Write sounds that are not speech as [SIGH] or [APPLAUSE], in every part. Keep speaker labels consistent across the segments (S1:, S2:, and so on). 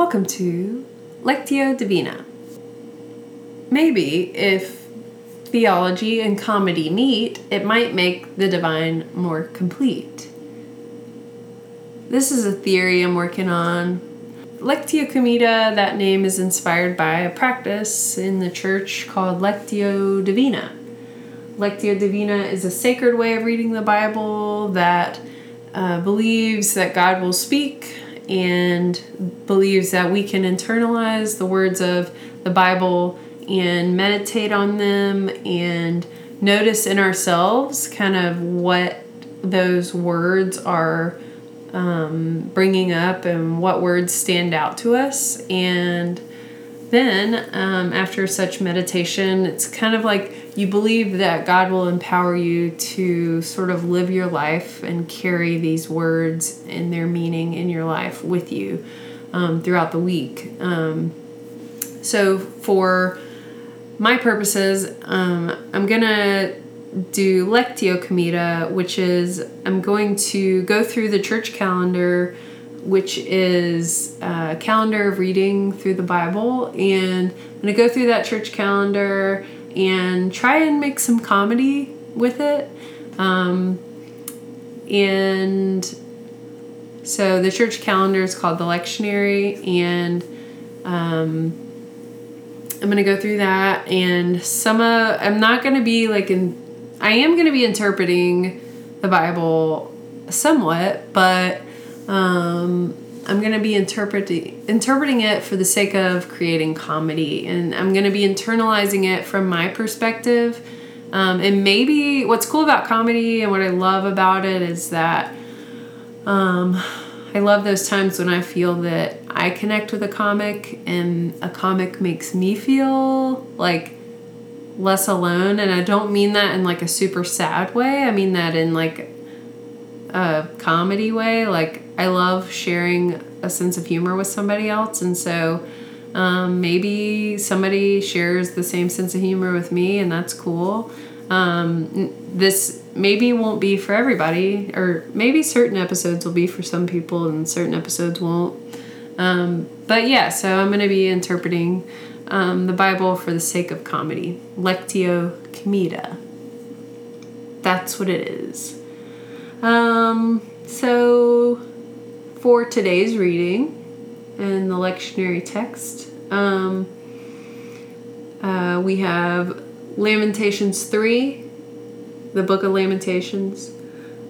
S1: Welcome to Lectio Divina. Maybe if theology and comedy meet, it might make the divine more complete. This is a theory I'm working on. Lectio Comeda, that name is inspired by a practice in the church called Lectio Divina. Lectio Divina is a sacred way of reading the Bible that uh, believes that God will speak and believes that we can internalize the words of the Bible and meditate on them and notice in ourselves kind of what those words are um, bringing up and what words stand out to us. And then, um, after such meditation, it's kind of like you believe that God will empower you to sort of live your life and carry these words and their meaning in your life with you um, throughout the week. Um, so, for my purposes, um, I'm going to do Lectio Comeda, which is I'm going to go through the church calendar, which is a calendar of reading through the Bible, and I'm going to go through that church calendar and try and make some comedy with it. Um, and so the church calendar is called the lectionary, and um, I'm gonna go through that. And some uh, I'm not gonna be like in. I am gonna be interpreting the Bible somewhat, but um, I'm going to be interpreting interpreting it for the sake of creating comedy, and I'm going to be internalizing it from my perspective. Um, and maybe what's cool about comedy and what I love about it is that um, I love those times when I feel that I connect with a comic and a comic makes me feel like less alone. And I don't mean that in like a super sad way. I mean that in like a comedy way. Like I love sharing a sense of humor with somebody else, and so um, maybe somebody shares the same sense of humor with me, and that's cool. Um, this maybe won't be for everybody, or maybe certain episodes will be for some people, and certain episodes won't. Um, but yeah, so I'm going to be interpreting um, the Bible for the sake of comedy. Lectio Comeda. That's what it is. Um, so, for today's reading and the lectionary text, um, uh, we have Lamentations 3, the book of Lamentations,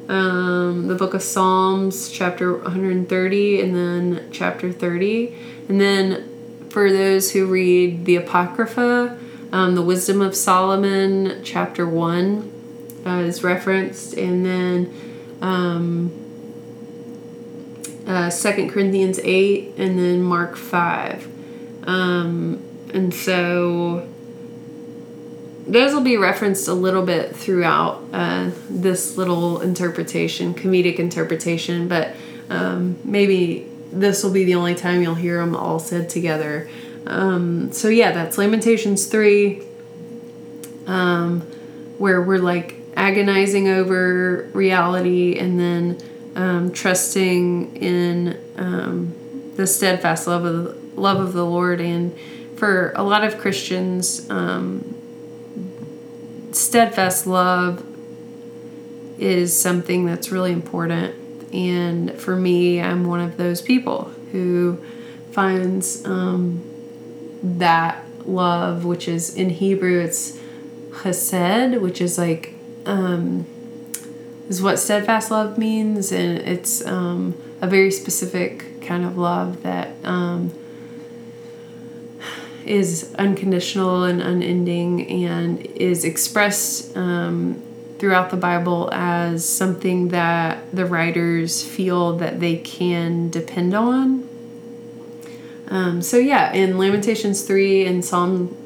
S1: um, the book of Psalms, chapter 130, and then chapter 30. And then for those who read the Apocrypha, um, the Wisdom of Solomon, chapter 1 uh, is referenced, and then um, uh, 2 Corinthians 8, and then Mark 5. Um, and so those will be referenced a little bit throughout uh, this little interpretation, comedic interpretation, but um, maybe this will be the only time you'll hear them all said together. Um, so, yeah, that's Lamentations 3, um, where we're like agonizing over reality and then um, trusting in um, the steadfast love of the, love of the Lord. And for a lot of Christians, um, steadfast love is something that's really important. And for me, I'm one of those people who finds um, that love, which is in Hebrew, it's chesed, which is like um, is what steadfast love means, and it's um, a very specific kind of love that um, is unconditional and unending, and is expressed um, throughout the Bible as something that the writers feel that they can depend on. Um, so yeah, in Lamentations three and Psalm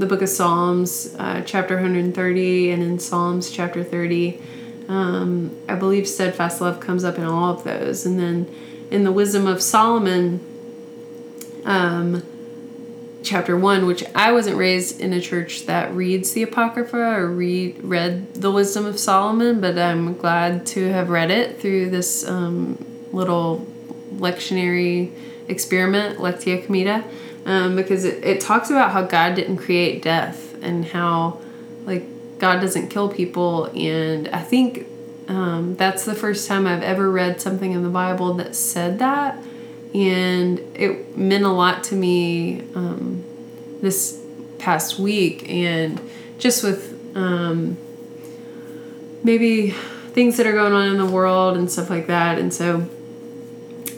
S1: the book of Psalms, uh, chapter 130, and in Psalms, chapter 30. Um, I believe steadfast love comes up in all of those. And then in the Wisdom of Solomon, um, chapter 1, which I wasn't raised in a church that reads the Apocrypha or read, read the Wisdom of Solomon, but I'm glad to have read it through this um, little lectionary experiment, Lectio Comeda, um, because it, it talks about how God didn't create death and how, like, God doesn't kill people. And I think um, that's the first time I've ever read something in the Bible that said that. And it meant a lot to me um, this past week. And just with um, maybe things that are going on in the world and stuff like that. And so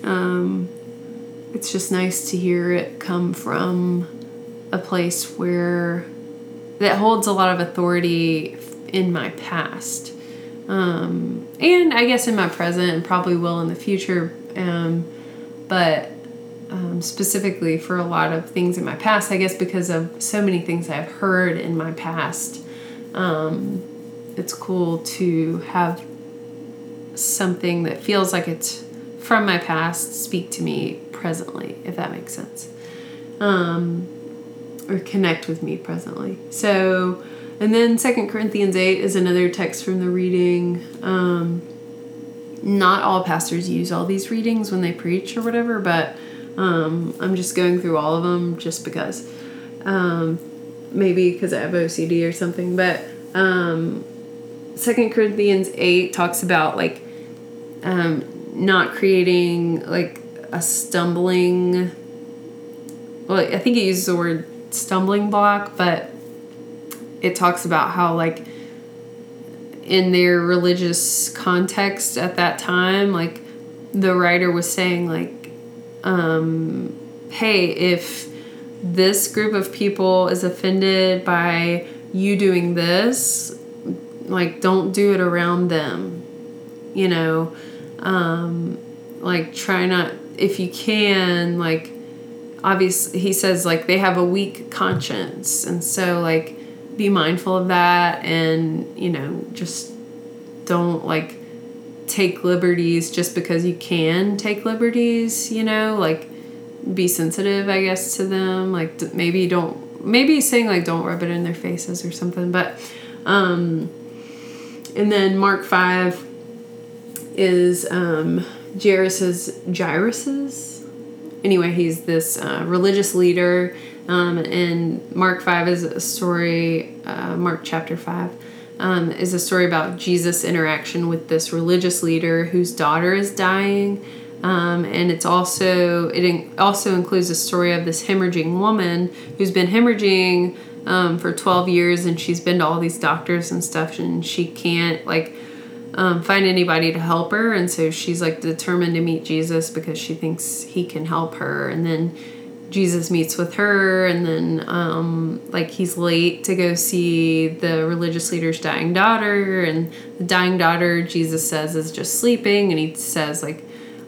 S1: um, it's just nice to hear it come from a place where that holds a lot of authority in my past. Um, and I guess in my present and probably will in the future. Um, but um, specifically for a lot of things in my past, I guess because of so many things I've heard in my past, um, it's cool to have something that feels like it's from my past speak to me presently, if that makes sense. Um, or connect with me presently. So, and then Second Corinthians 8 is another text from the reading. Um, not all pastors use all these readings when they preach or whatever, but um, I'm just going through all of them just because. Um, maybe because I have OCD or something, but um, Second Corinthians 8 talks about like um, not creating like a stumbling well i think it uses the word stumbling block but it talks about how like in their religious context at that time like the writer was saying like um hey if this group of people is offended by you doing this like don't do it around them you know? Um like try not if you can like obviously he says like they have a weak conscience. And so like be mindful of that and you know just don't like take liberties just because you can take liberties you know? Like be sensitive i guess to them. Like maybe don't maybe saying like don't rub it in their faces or something but um and then mark 5 is um Jairus's Jairus's. Anyway, he's this uh, religious leader, um, and Mark five is a story. Uh, Mark chapter five um, is a story about Jesus' interaction with this religious leader whose daughter is dying. Um, and it's also it in, also includes a story of this hemorrhaging woman who's been hemorrhaging um, for 12 years and she's been to all these doctors and stuff and she can't like um, find anybody to help her. And so she's like determined to meet Jesus because she thinks he can help her. And then Jesus meets with her, and then um, like he's late to go see the religious leader's dying daughter. And the dying daughter, Jesus says, is just sleeping. And he says, like,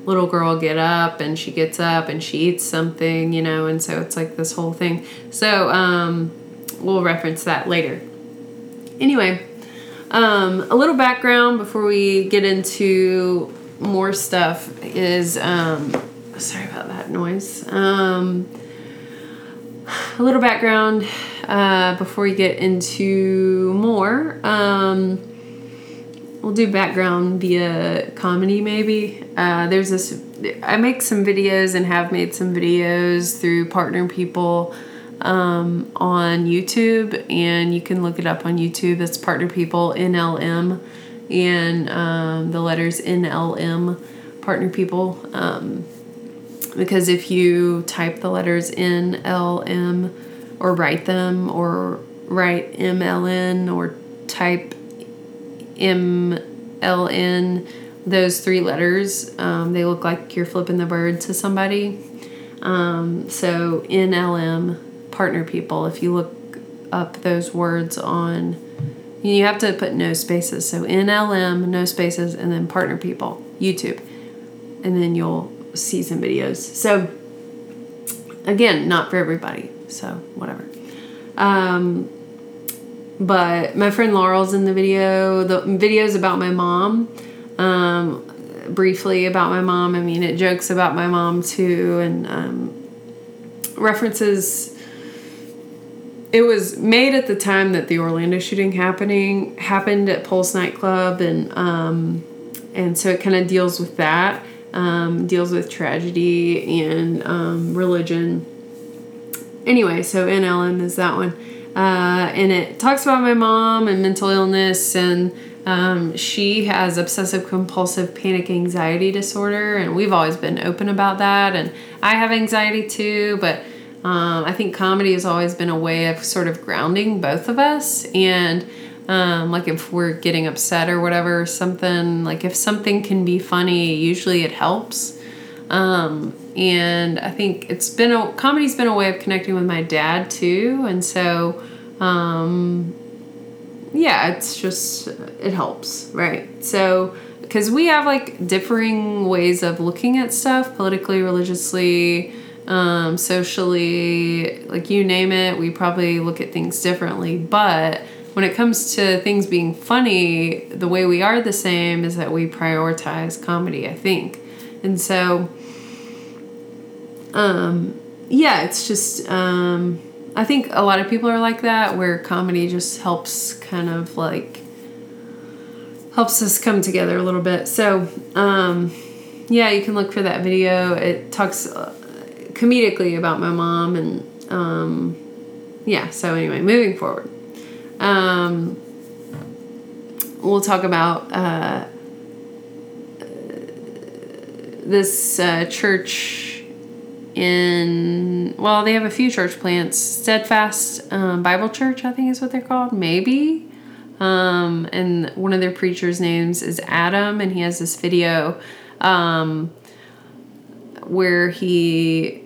S1: little girl get up and she gets up and she eats something you know and so it's like this whole thing so um, we'll reference that later anyway um, a little background before we get into more stuff is um, sorry about that noise. Um, a little background uh, before we get into more. Um, we'll do background via comedy, maybe. Uh, there's this. I make some videos and have made some videos through partner people um, on YouTube, and you can look it up on YouTube. It's Partner People NLM, and um, the letters NLM, Partner People. Um, because if you type the letters NLM or write them or write MLN or type MLN, those three letters, um, they look like you're flipping the bird to somebody. Um, so NLM partner people if you look up those words on you have to put no spaces. So nlm no spaces and then partner people youtube. And then you'll see some videos. So again not for everybody so whatever. Um, but my friend laurel's in the video the videos about my mom um, briefly about my mom. I mean it jokes about my mom too and um, references it was made at the time that the Orlando shooting happening happened at Pulse nightclub, and um, and so it kind of deals with that. um, deals with tragedy and um, religion. Anyway, so NLM is that one. Uh, and it talks about my mom and mental illness and um, she has obsessive compulsive panic anxiety disorder and we've always been open about that and i have anxiety too but um, i think comedy has always been a way of sort of grounding both of us. And um, like if we're getting upset or whatever something like if something can be funny usually it helps. Um, and I think it's been a comedy's been a way of connecting with my dad too, and so um, yeah, it's just it helps, right? So because we have like differing ways of looking at stuff politically, religiously, um, socially, like you name it, we probably look at things differently, but when it comes to things being funny, the way we are the same is that we prioritize comedy, I think. And so um, yeah, it's just um, I think a lot of people are like that, where comedy just helps kind of like helps us come together a little bit. So um, yeah, you can look for that video. It talks comedically about my mom and um, yeah. So anyway, moving forward. Um, we'll talk about uh, this uh, church in well they have a few church plants steadfast um, bible church i think is what they're called maybe um, and one of their preachers names is adam and he has this video um, where he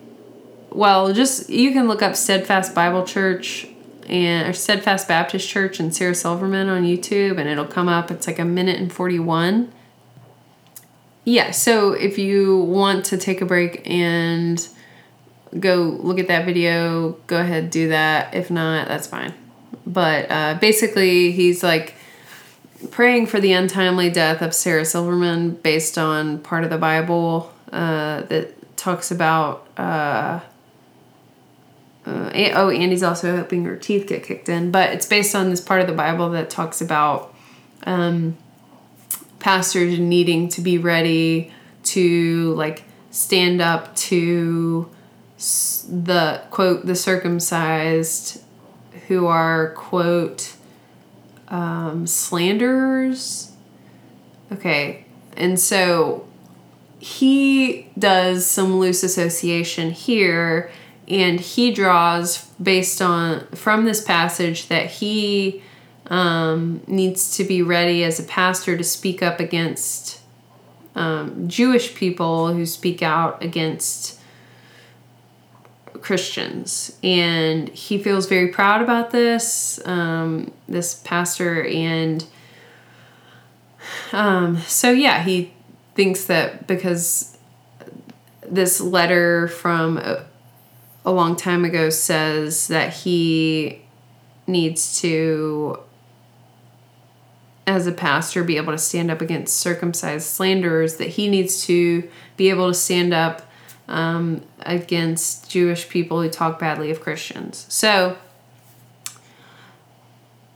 S1: well just you can look up steadfast bible church and or steadfast baptist church and sarah silverman on youtube and it'll come up it's like a minute and 41 yeah so if you want to take a break and go look at that video, go ahead, do that. If not, that's fine. But uh, basically, he's like praying for the untimely death of Sarah Silverman based on part of the Bible uh, that talks about. Uh, uh, oh, Andy's also hoping her teeth get kicked in, but it's based on this part of the Bible that talks about um, pastors needing to be ready to like stand up to the quote the circumcised who are quote um, slanderers. Okay. And so he does some loose association here and he draws based on from this passage that he um, needs to be ready as a pastor to speak up against um, jewish people who speak out against Christians, and he feels very proud about this. Um, this pastor, and um, so yeah, he thinks that because this letter from a, long time ago says that he needs to as a pastor be able to stand up against circumcised slanderers that he needs to be able to stand up um, against Jewish people who talk badly of Christians. So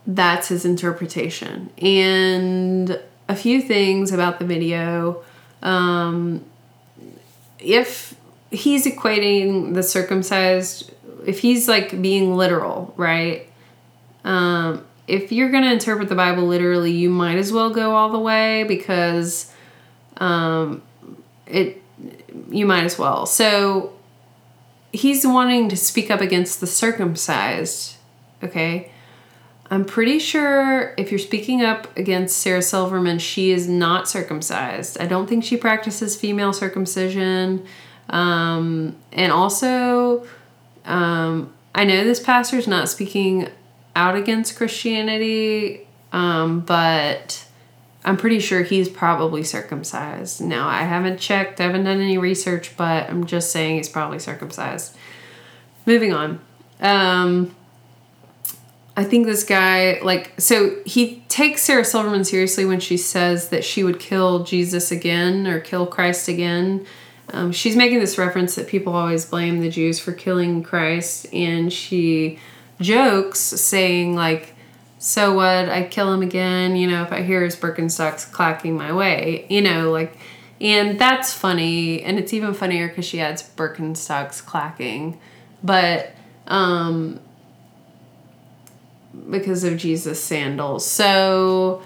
S1: that's his interpretation. And a few things about the video. Um, if he's equating the circumcised, if he's like being literal, right? Um, if you're going to interpret the Bible literally, you might as well go all the way because um, it you might as well. So he's wanting to speak up against the circumcised, okay? I'm pretty sure if you're speaking up against Sarah Silverman, she is not circumcised. I don't think she practices female circumcision. Um, and also, um, I know this pastor is not speaking out against Christianity, um, but I'm pretty sure he's probably circumcised. Now, I haven't checked, I haven't done any research, but I'm just saying he's probably circumcised. Moving on. Um, I think this guy, like, so he takes Sarah Silverman seriously when she says that she would kill Jesus again or kill Christ again. Um, she's making this reference that people always blame the Jews for killing Christ, and she jokes saying, like, so what? I kill him again, you know, if I hear his Birkenstocks clacking my way, you know, like, And that's funny, and it's even funnier because she adds Birkenstocks clacking, but um, because of Jesus' sandals. So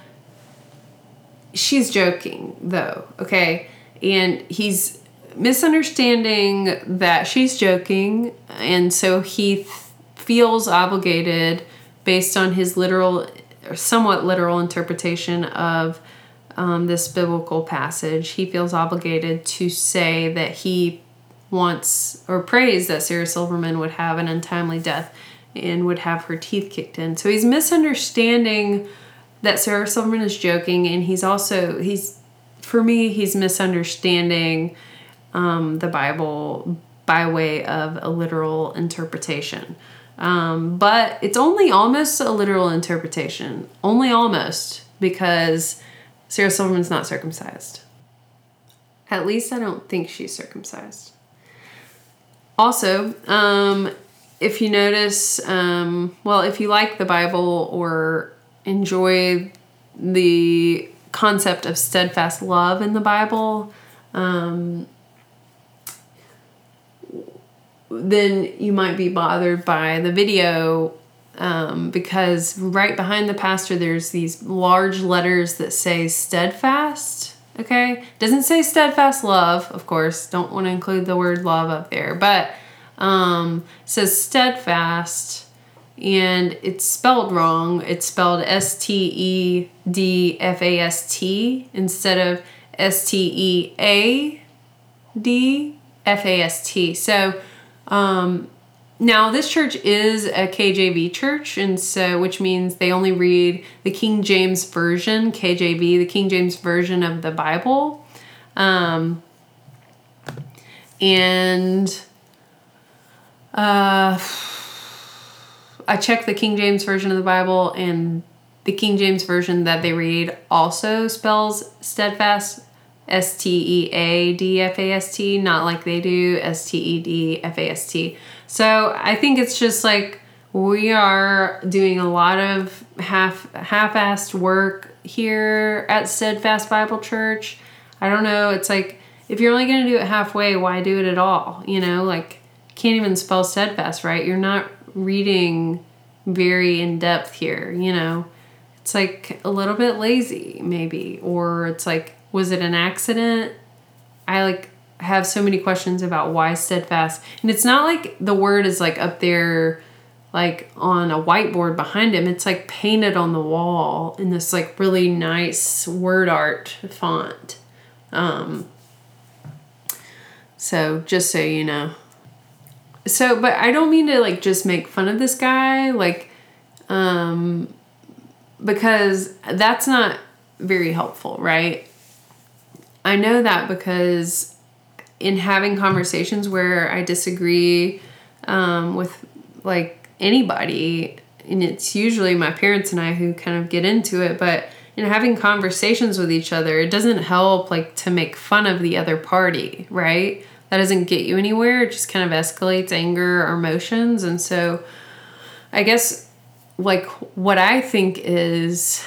S1: she's joking, though, okay? And he's misunderstanding that she's joking, and so he th- feels obligated based on his literal, or somewhat literal interpretation of um, this biblical passage. He feels obligated to say that he wants or prays that Sarah Silverman would have an untimely death and would have her teeth kicked in. So he's misunderstanding that Sarah Silverman is joking, and he's also he's for me he's misunderstanding um, the Bible by way of a literal interpretation. Um, but it's only almost a literal interpretation, only almost because Sarah Silverman's not circumcised. At least I don't think she's circumcised. Also, um, if you notice, um, well, if you like the Bible or enjoy the concept of steadfast love in the Bible, um, then you might be bothered by the video um, because right behind the pastor there's these large letters that say steadfast okay? Doesn't say steadfast love of course. Don't want to include the word love up there but um, says steadfast and it's spelled wrong. It's spelled s-t-e-d-f-a-s-t instead of s-t-e-a-d-f-a-s-t so um, now this church is a KJV church, and so which means they only read the King James version, KJV, the King James version of the Bible. Um, and uh, I checked the King James version of the Bible, and the King James version that they read also spells steadfast S T E A D F A S T, not like they do S T E D F A S T. So I think it's just like we are doing a lot of half half-assed work here at Steadfast Bible Church. I don't know, it's like if you're only going to do it halfway, why do it at all? You know, like can't even spell steadfast right. You're not reading very in depth here, you know. It's like a little bit lazy maybe or it's like was it an accident? I like have so many questions about why steadfast. And it's not like the word is like up there like on a whiteboard behind him. It's like painted on the wall in this like really nice word art font. Um so just so you know. So but I don't mean to like just make fun of this guy like um because that's not very helpful, right? I know that because in having conversations where I disagree um, with like anybody, and it's usually my parents and I who kind of get into it, but in having conversations with each other, it doesn't help like to make fun of the other party, right? That doesn't get you anywhere. It just kind of escalates anger or emotions. And so I guess like what I think is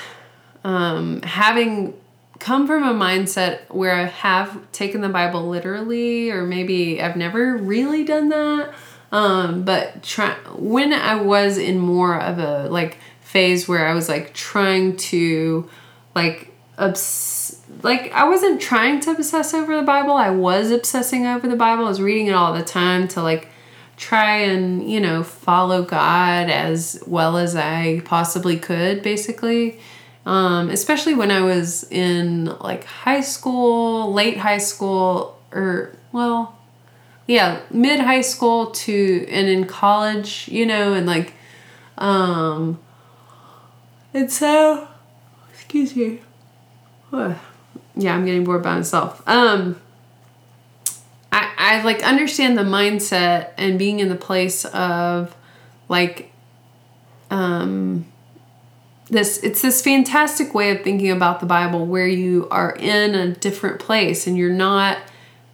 S1: um, having come from a mindset where I have taken the Bible literally, or maybe I've never really done that. Um, but try when I was in more of a like phase where I was like trying to like obs- like I wasn't trying to obsess over the Bible. I was obsessing over the Bible. I was reading it all the time to like try and, you know, follow God as well as I possibly could basically. Um, especially when I was in like high school, late high school, or well, yeah, mid high school to and in college, you know, and like, um, and so, excuse me, yeah, I'm getting bored by myself. Um, I I like understand the mindset and being in the place of like, um this it's this fantastic way of thinking about the bible where you are in a different place and you're not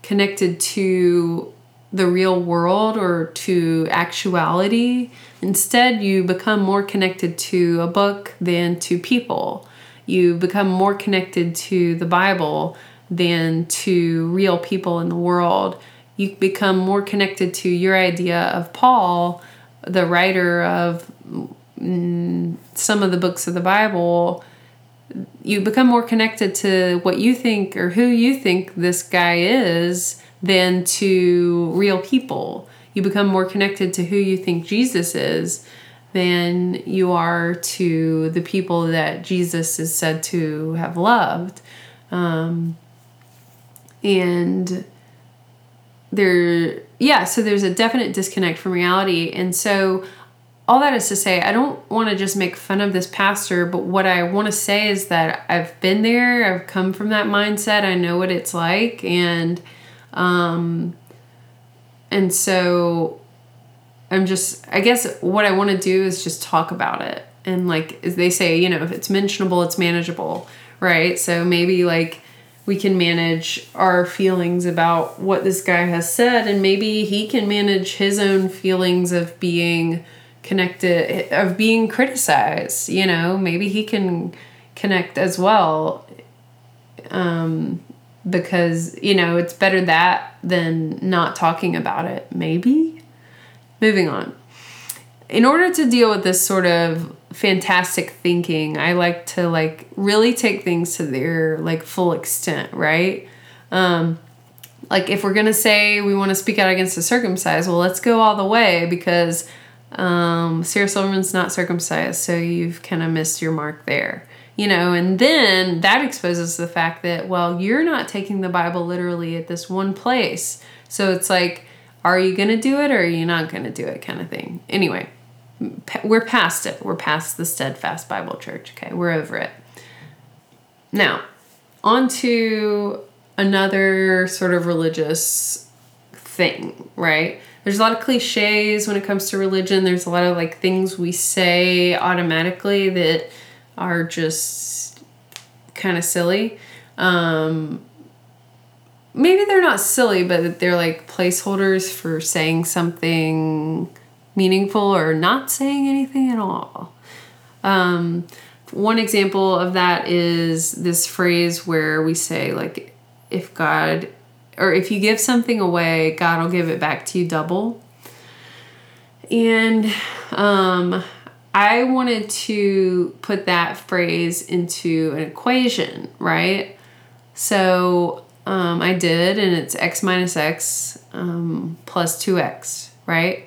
S1: connected to the real world or to actuality instead you become more connected to a book than to people you become more connected to the bible than to real people in the world. You become more connected to your idea of Paul, the writer of some of the books of the Bible. You become more connected to what you think or who you think this guy is than to real people. You become more connected to who you think Jesus is than you are to the people that Jesus is said to have loved. Um, and there, yeah, so there's a definite disconnect from reality. And so, all that is to say, I don't want to just make fun of this pastor, but what I want to say is that I've been there, I've come from that mindset, I know what it's like, and, um, and so I'm just, I guess what I want to do is just talk about it. And like, as they say, you know, if it's mentionable, it's manageable, right? So maybe like we can manage our feelings about what this guy has said, and maybe he can manage his own feelings of being connected, of being criticized, you know, maybe he can connect as well. Um, because, you know, it's better that than not talking about it, maybe Moving on. In order to deal with this sort of fantastic thinking, I like to like really take things to their like full extent, right? Um, like if we're gonna say we want to speak out against the circumcised, well, let's go all the way because um, Sarah Silverman's not circumcised, so you've kind of missed your mark there, you know. And then that exposes the fact that well, you're not taking the Bible literally at this one place, so it's like are you going to do it or are you not going to do it kind of thing. Anyway, we're past it. We're past the Steadfast Bible Church. Okay, we're over it. Now, on to another sort of religious thing, right? There's a lot of cliches when it comes to religion. There's a lot of like things we say automatically that are just kind of silly. Um, maybe they're not silly, but they're like placeholders for saying something meaningful or not saying anything at all. Um, one example of that is this phrase where we say, like, if God or if you give something away, God will give it back to you double. And um, I wanted to put that phrase into an equation, right? So um, I did, and it's x minus x um, plus 2x, right?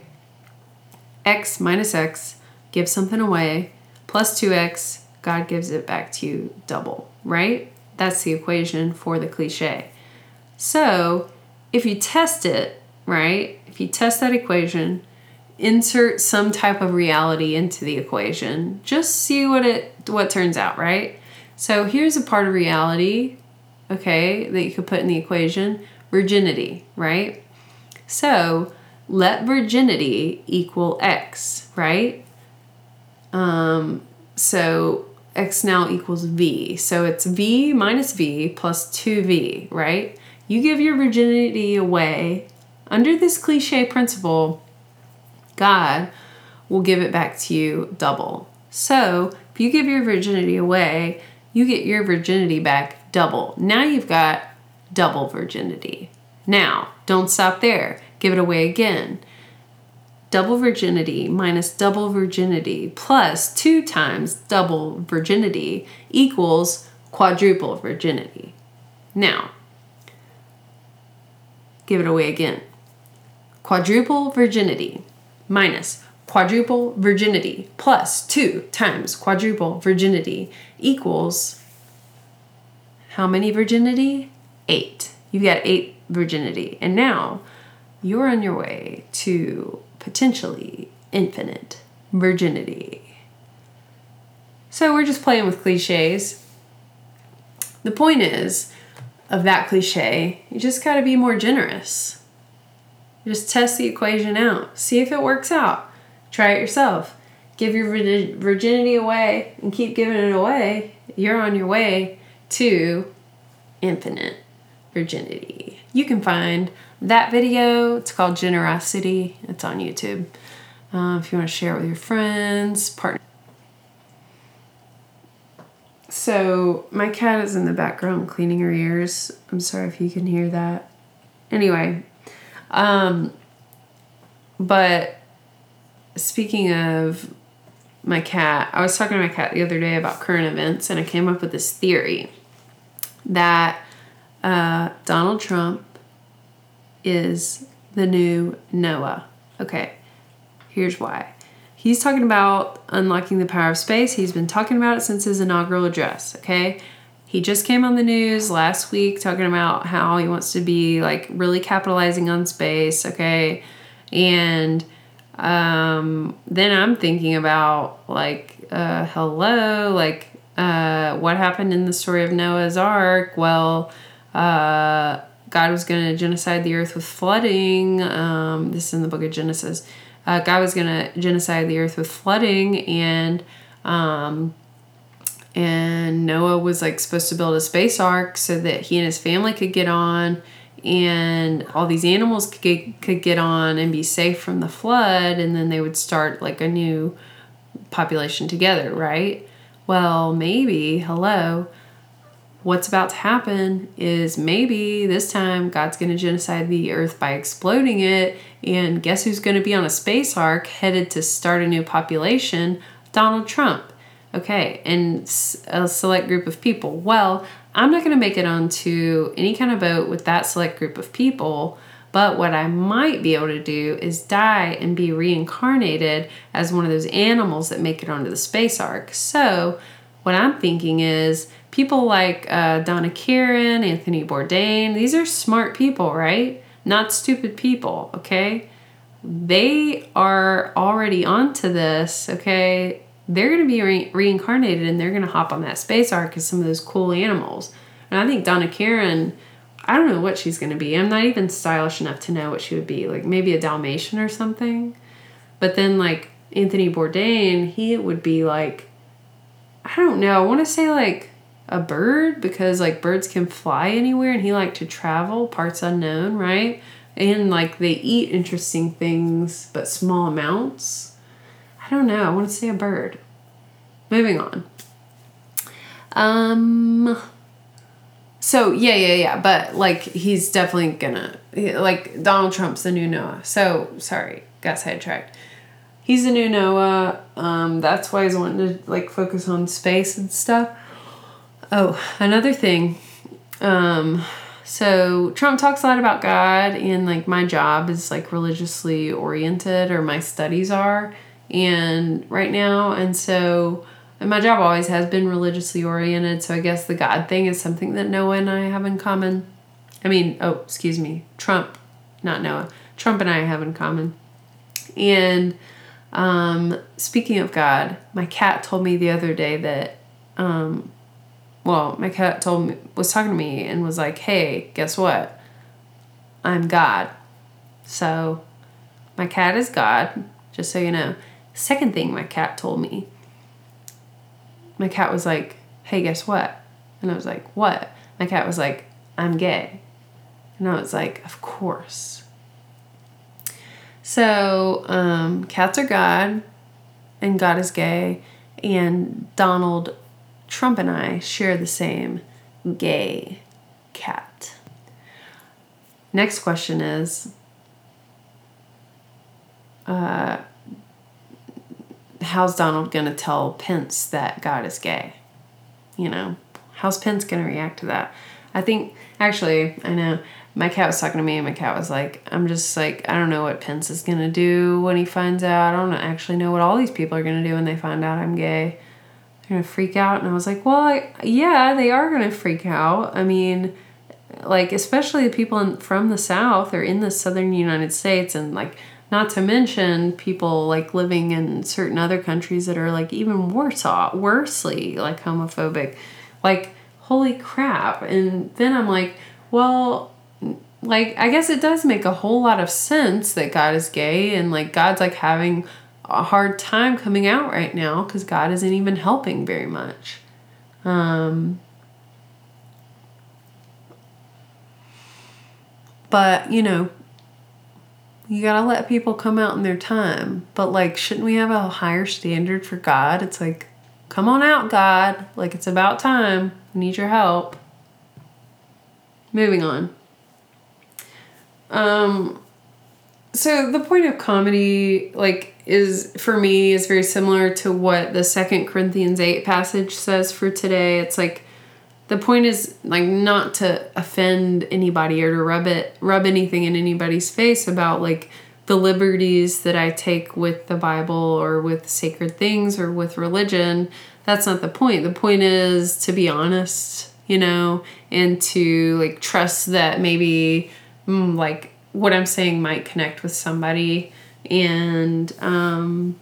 S1: x minus x, give something away, plus 2x, God gives it back to you double, right? That's the equation for the cliche. So if you test it, right, if you test that equation, insert some type of reality into the equation, just see what it what turns out, right? So here's a part of reality okay, that you could put in the equation virginity, right? So let virginity equal x, right? Um, so x now equals v. So it's v minus v plus 2v, right? You give your virginity away under this cliche principle, God will give it back to you double. So if you give your virginity away, you get your virginity back double. Now you've got double virginity. Now, don't stop there. Give it away again. Double virginity minus double virginity plus two times double virginity equals quadruple virginity. Now, give it away again. Quadruple virginity minus quadruple virginity plus 2 times quadruple virginity equals how many virginity? Eight. You've got eight virginity. And now you're on your way to potentially infinite virginity. So we're just playing with cliches. The point is, of that cliche, you just got to be more generous. Just test the equation out, see if it works out. Try it yourself. Give your virginity away and keep giving it away. You're on your way to infinite virginity. You can find that video. It's called Generosity. It's on YouTube. Uh, if you want to share it with your friends, partner. So my cat is in the background cleaning her ears. I'm sorry if you can hear that. Anyway, um, but speaking of my cat, I was talking to my cat the other day about current events, and I came up with this theory that uh, Donald Trump is the new Noah. Okay, here's why. He's talking about unlocking the power of space. He's been talking about it since his inaugural address, okay? He just came on the news last week talking about how he wants to be like really capitalizing on space, okay? And um, then I'm thinking about like, uh, hello, like, uh, what happened in the story of Noah's Ark? Well, uh, God was going to genocide the earth with flooding. Um, this is in the book of Genesis. Uh, God was going to genocide the earth with flooding, and um, and Noah was like supposed to build a space ark so that he and his family could get on, and all these animals could get, could get on and be safe from the flood, and then they would start like a new population together, right? Well, maybe hello what's about to happen is maybe this time God's going to genocide the earth by exploding it. And guess who's going to be on a space ark headed to start a new population? Donald Trump. Okay, and a select group of people. Well, I'm not going to make it onto any kind of boat with that select group of people. But what I might be able to do is die and be reincarnated as one of those animals that make it onto the space ark. So, what I'm thinking is people like uh, Donna Karan, Anthony Bourdain, these are smart people, right? Not stupid people, okay? They are already onto this, okay? They're going to be re- reincarnated and they're going to hop on that space ark as some of those cool animals. And I think Donna Karan, I don't know what she's going to be. I'm not even stylish enough to know what she would be. Like maybe a Dalmatian or something. But then, like Anthony Bourdain, he would be like, I don't know, I want to say like a bird because like birds can fly anywhere and he liked to travel parts unknown right? And like they eat interesting things but small amounts. I don't know. I want to say a bird. Moving on. Um so yeah yeah yeah. But like he's definitely gonna like donald trump's the new noah. So sorry got sidetracked. He's the new noah. Um that's why he's wanting to like focus on space and stuff Oh, another thing. Um, so Trump talks a lot about God, and like my job is like religiously oriented, or my studies are, and right now, and so and my job always has been religiously oriented. So I guess the God thing is something that Noah and I have in common. I mean, oh, excuse me, Trump, not Noah. Trump and I have in common. And um, speaking of God, my cat told me the other day that um, well, my cat told me was talking to me and was like, "Hey, guess what? I'm God." So, my cat is God, just so you know. Second thing my cat told me. My cat was like, "Hey, guess what?" And I was like, "What?" My cat was like, "I'm gay." And I was like, "Of course." So, um, cats are God, and God is gay, and Donald Trump and I share the same gay cat. Next question is uh, How's Donald going to tell Pence that God is gay? You know, how's Pence going to react to that? I think, actually, I know my cat was talking to me, and my cat was like, I'm just like, I don't know what Pence is going to do when he finds out. I don't actually know what all these people are going to do when they find out I'm gay gonna freak out? And i was like well I, yeah they are gonna freak out. I mean like especially the people in, from the south or in the southern united states and like not to mention people like living in certain other countries that are like even worse off worsely like homophobic. Like holy crap. And then i'm like well like i guess it does make a whole lot of sense that god is gay and like god's like having a hard time coming out right now because God isn't even helping very much. Um, but, you know, you gotta let people come out in their time. But, like, shouldn't we have a higher standard for God? It's like, come on out, God. Like, it's about time. I need your help. Moving on. Um, so the point of comedy, like, is for me is very similar to what the second Corinthians 8 passage says for today. It's like the point is like not to offend anybody or to rub it rub anything in anybody's face about like the liberties that I take with the Bible or with sacred things or with religion. That's not the point. The point is to be honest, you know, and to like trust that maybe mm, like what I'm saying might connect with somebody and um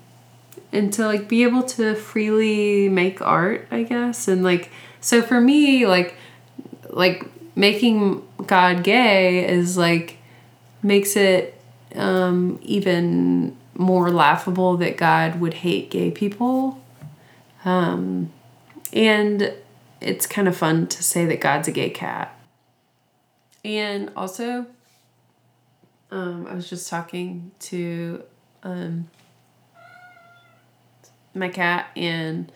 S1: and to like be able to freely make art, I guess. And like so for me like like making God gay is like makes it um, even more laughable that God would hate gay people. Um, and it's kind of fun to say that God's a gay cat. And also, um, I was just talking to um, my cat, and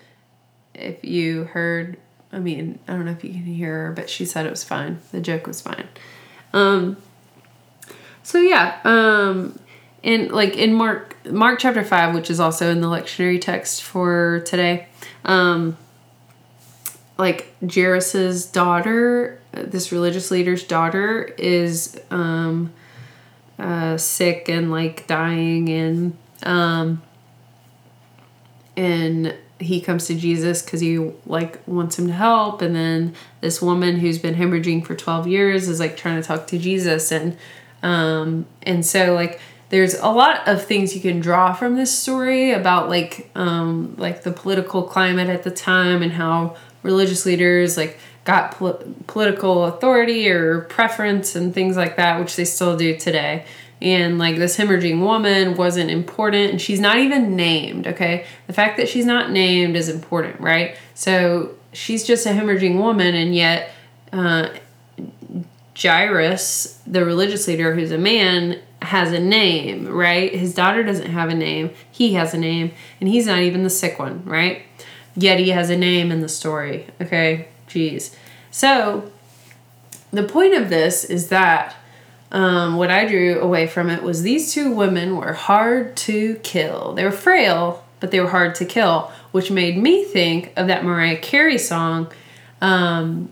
S1: if you heard, I mean, I don't know if you can hear her, but she said it was fine. The joke was fine. Um, so yeah, um, in like in Mark Mark chapter five, which is also in the lectionary text for today, um, like Jairus's daughter, this religious leader's daughter, is um, uh, sick and like dying, and um, and he comes to Jesus because he like wants him to help, and then this woman who's been hemorrhaging for twelve years is like trying to talk to Jesus, and um, and so like there's a lot of things you can draw from this story about like um, like the political climate at the time and how religious leaders like got pol- political authority or preference and things like that, which they still do today. And like this hemorrhaging woman wasn't important and she's not even named, okay? The fact that she's not named is important, right? So she's just a hemorrhaging woman and yet uh, Jairus, the religious leader who's a man, has a name, right? His daughter doesn't have a name. He has a name, and he's not even the sick one, right? Yet he has a name in the story, okay? Jeez. So, the point of this is that um, what I drew away from it was these two women were hard to kill. They were frail, but they were hard to kill, which made me think of that Mariah Carey song um,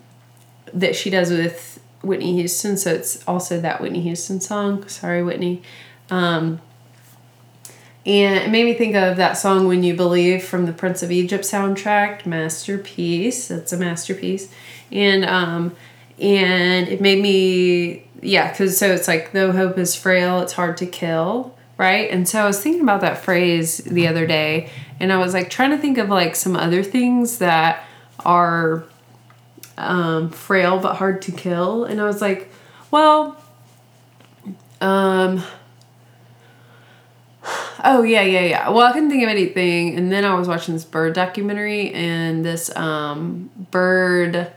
S1: that she does with Whitney Houston, so it's also that Whitney Houston song. Sorry, Whitney. Um, and it made me think of that song When You Believe from the Prince of Egypt soundtrack, masterpiece. That's a masterpiece. And um, and it made me yeah, cuz so it's like though hope is frail, it's hard to kill, right? And so I was thinking about that phrase the other day and I was like trying to think of like some other things that are um, frail but hard to kill. And I was like, well, um, oh yeah, yeah, yeah. Well, I couldn't think of anything. And then I was watching this bird documentary, and this um, bird,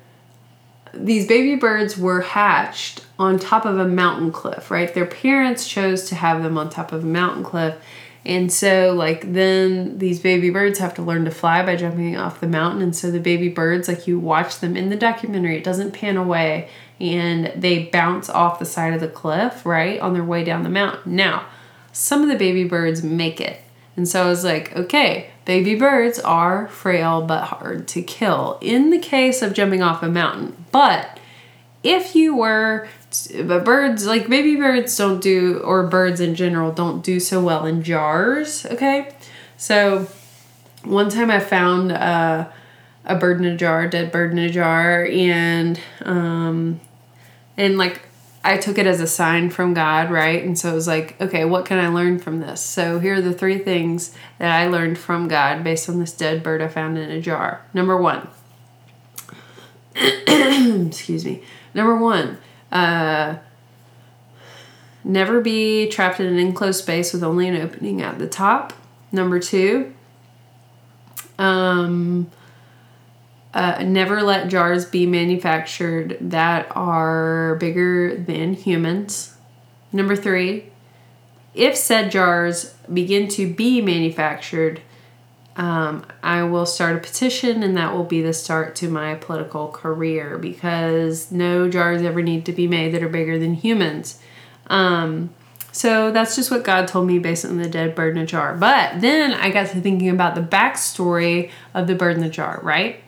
S1: these baby birds were hatched on top of a mountain cliff, right? Their parents chose to have them on top of a mountain cliff and so, like, then these baby birds have to learn to fly by jumping off the mountain. And so, the baby birds, like, you watch them in the documentary, it doesn't pan away, and they bounce off the side of the cliff, right, on their way down the mountain. Now, some of the baby birds make it. And so, I was like, okay, baby birds are frail but hard to kill in the case of jumping off a mountain. But if you were but birds like baby birds don't do or birds in general don't do so well in jars okay so one time i found a bird in a jar dead bird in a jar and um and like i took it as a sign from god right? And so it was like okay what can i learn from this? So here are the three things that i learned from god based on this dead bird i found in a jar. Number one. [CLEARS THROAT] Excuse me. Number one uh, never be trapped in an enclosed space with only an opening at the top. Number two, um, uh, never let jars be manufactured that are bigger than humans. Number three, if said jars begin to be manufactured, um, I will start a petition, and that will be the start to my political career because no jars ever need to be made that are bigger than humans. Um, so that's just what God told me based on the dead bird in a jar. But then I got to thinking about the backstory of the bird in the jar, right?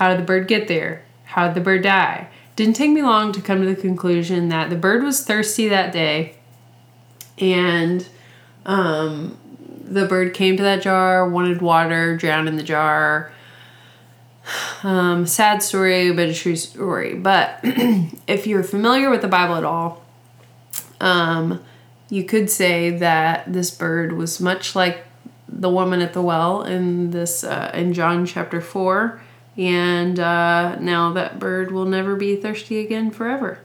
S1: How did the bird get there? How did the bird die? Didn't take me long to come to the conclusion that the bird was thirsty that day and um, the bird came to that jar, wanted water, drowned in the jar. Um, sad story, but a true story. But [CLEARS THROAT] if you're familiar with the Bible at all, um, you could say that this bird was much like the woman at the well in this uh, in John chapter four, and uh, now that bird will never be thirsty again forever.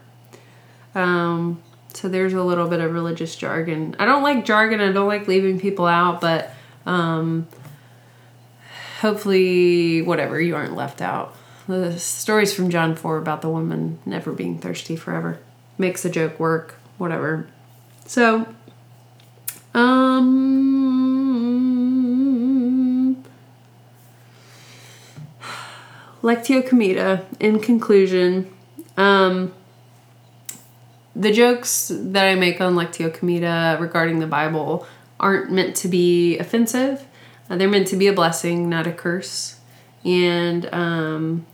S1: Um, so there's a little bit of religious jargon. I don't like jargon. I don't like leaving people out, but um, hopefully, whatever you aren't left out. The stories from John four about the woman never being thirsty forever makes the joke work. Whatever. So, Lectio Comeda. In conclusion, um the jokes that I make on Lectio Comeda regarding the Bible aren't meant to be offensive. Uh, they're meant to be a blessing, not a curse. And um,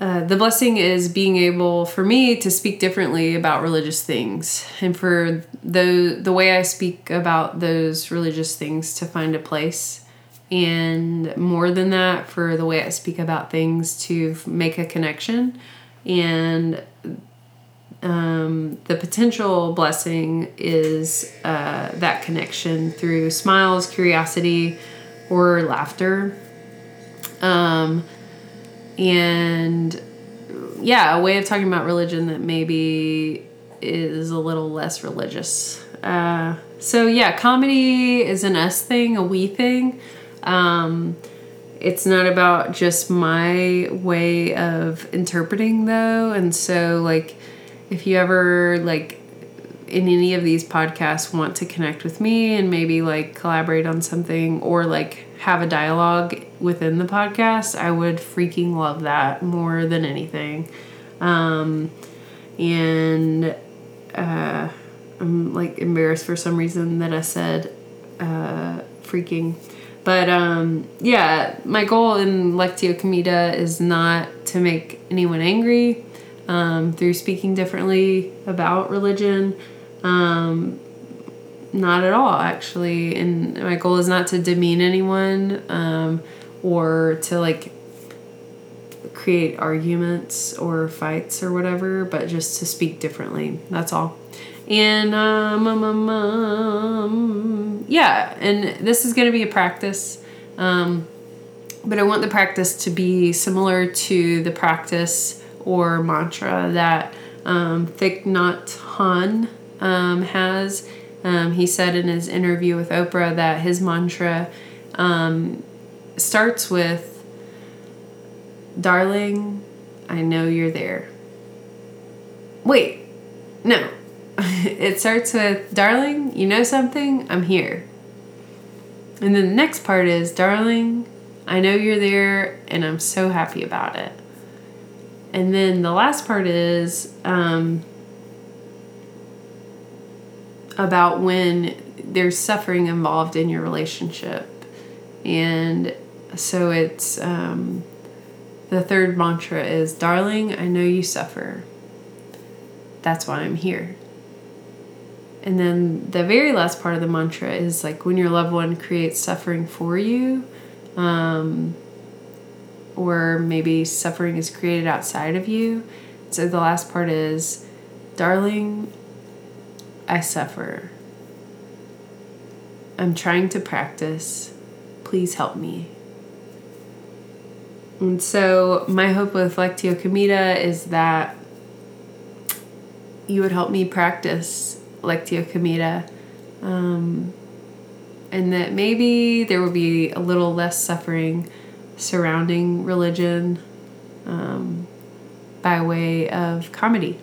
S1: uh, the blessing is being able for me to speak differently about religious things, and for the the way I speak about those religious things to find a place, and more than that, for the way I speak about things to make a connection, and um, the potential blessing is uh, that connection through smiles, curiosity, or laughter. Um, and yeah, a way of talking about religion that maybe is a little less religious. Uh, so yeah, comedy is an us thing, a we thing. Um, it's not about just my way of interpreting though, and so like if you ever like in any of these podcasts want to connect with me and maybe like collaborate on something or like have a dialogue within the podcast, I would freaking love that more than anything. Um, and uh, I'm like embarrassed for some reason that I said uh, freaking. But um, yeah, my goal in Lectio Comeda is not to make anyone angry um, through speaking differently about religion. Um, not at all, actually. And my goal is not to demean anyone um, or to like create arguments or fights or whatever, but just to speak differently. That's all. And um, um, um, yeah, and this is going to be a practice. Um, but I want the practice to be similar to the practice or mantra that um, Thich Nhat Hanh um, has. Um, he said in his interview with Oprah that his mantra starts with, Darling, I know you're there. Wait, no. [LAUGHS] it starts with, Darling, you know something? I'm here. And then the next part is, Darling, I know you're there and I'm so happy about it. And then the last part is um, about when there's suffering involved in your relationship. And so it's um, the third mantra is Darling, I know you suffer. That's why I'm here. And then the very last part of the mantra is like when your loved one creates suffering for you. Um, or maybe suffering is created outside of you. So the last part is, darling, I suffer. I'm trying to practice. Please help me. And so, my hope with Lectio Comeda is that you would help me practice Lectio Comeda. Um, and that maybe there will be a little less suffering surrounding religion um, by way of comedy.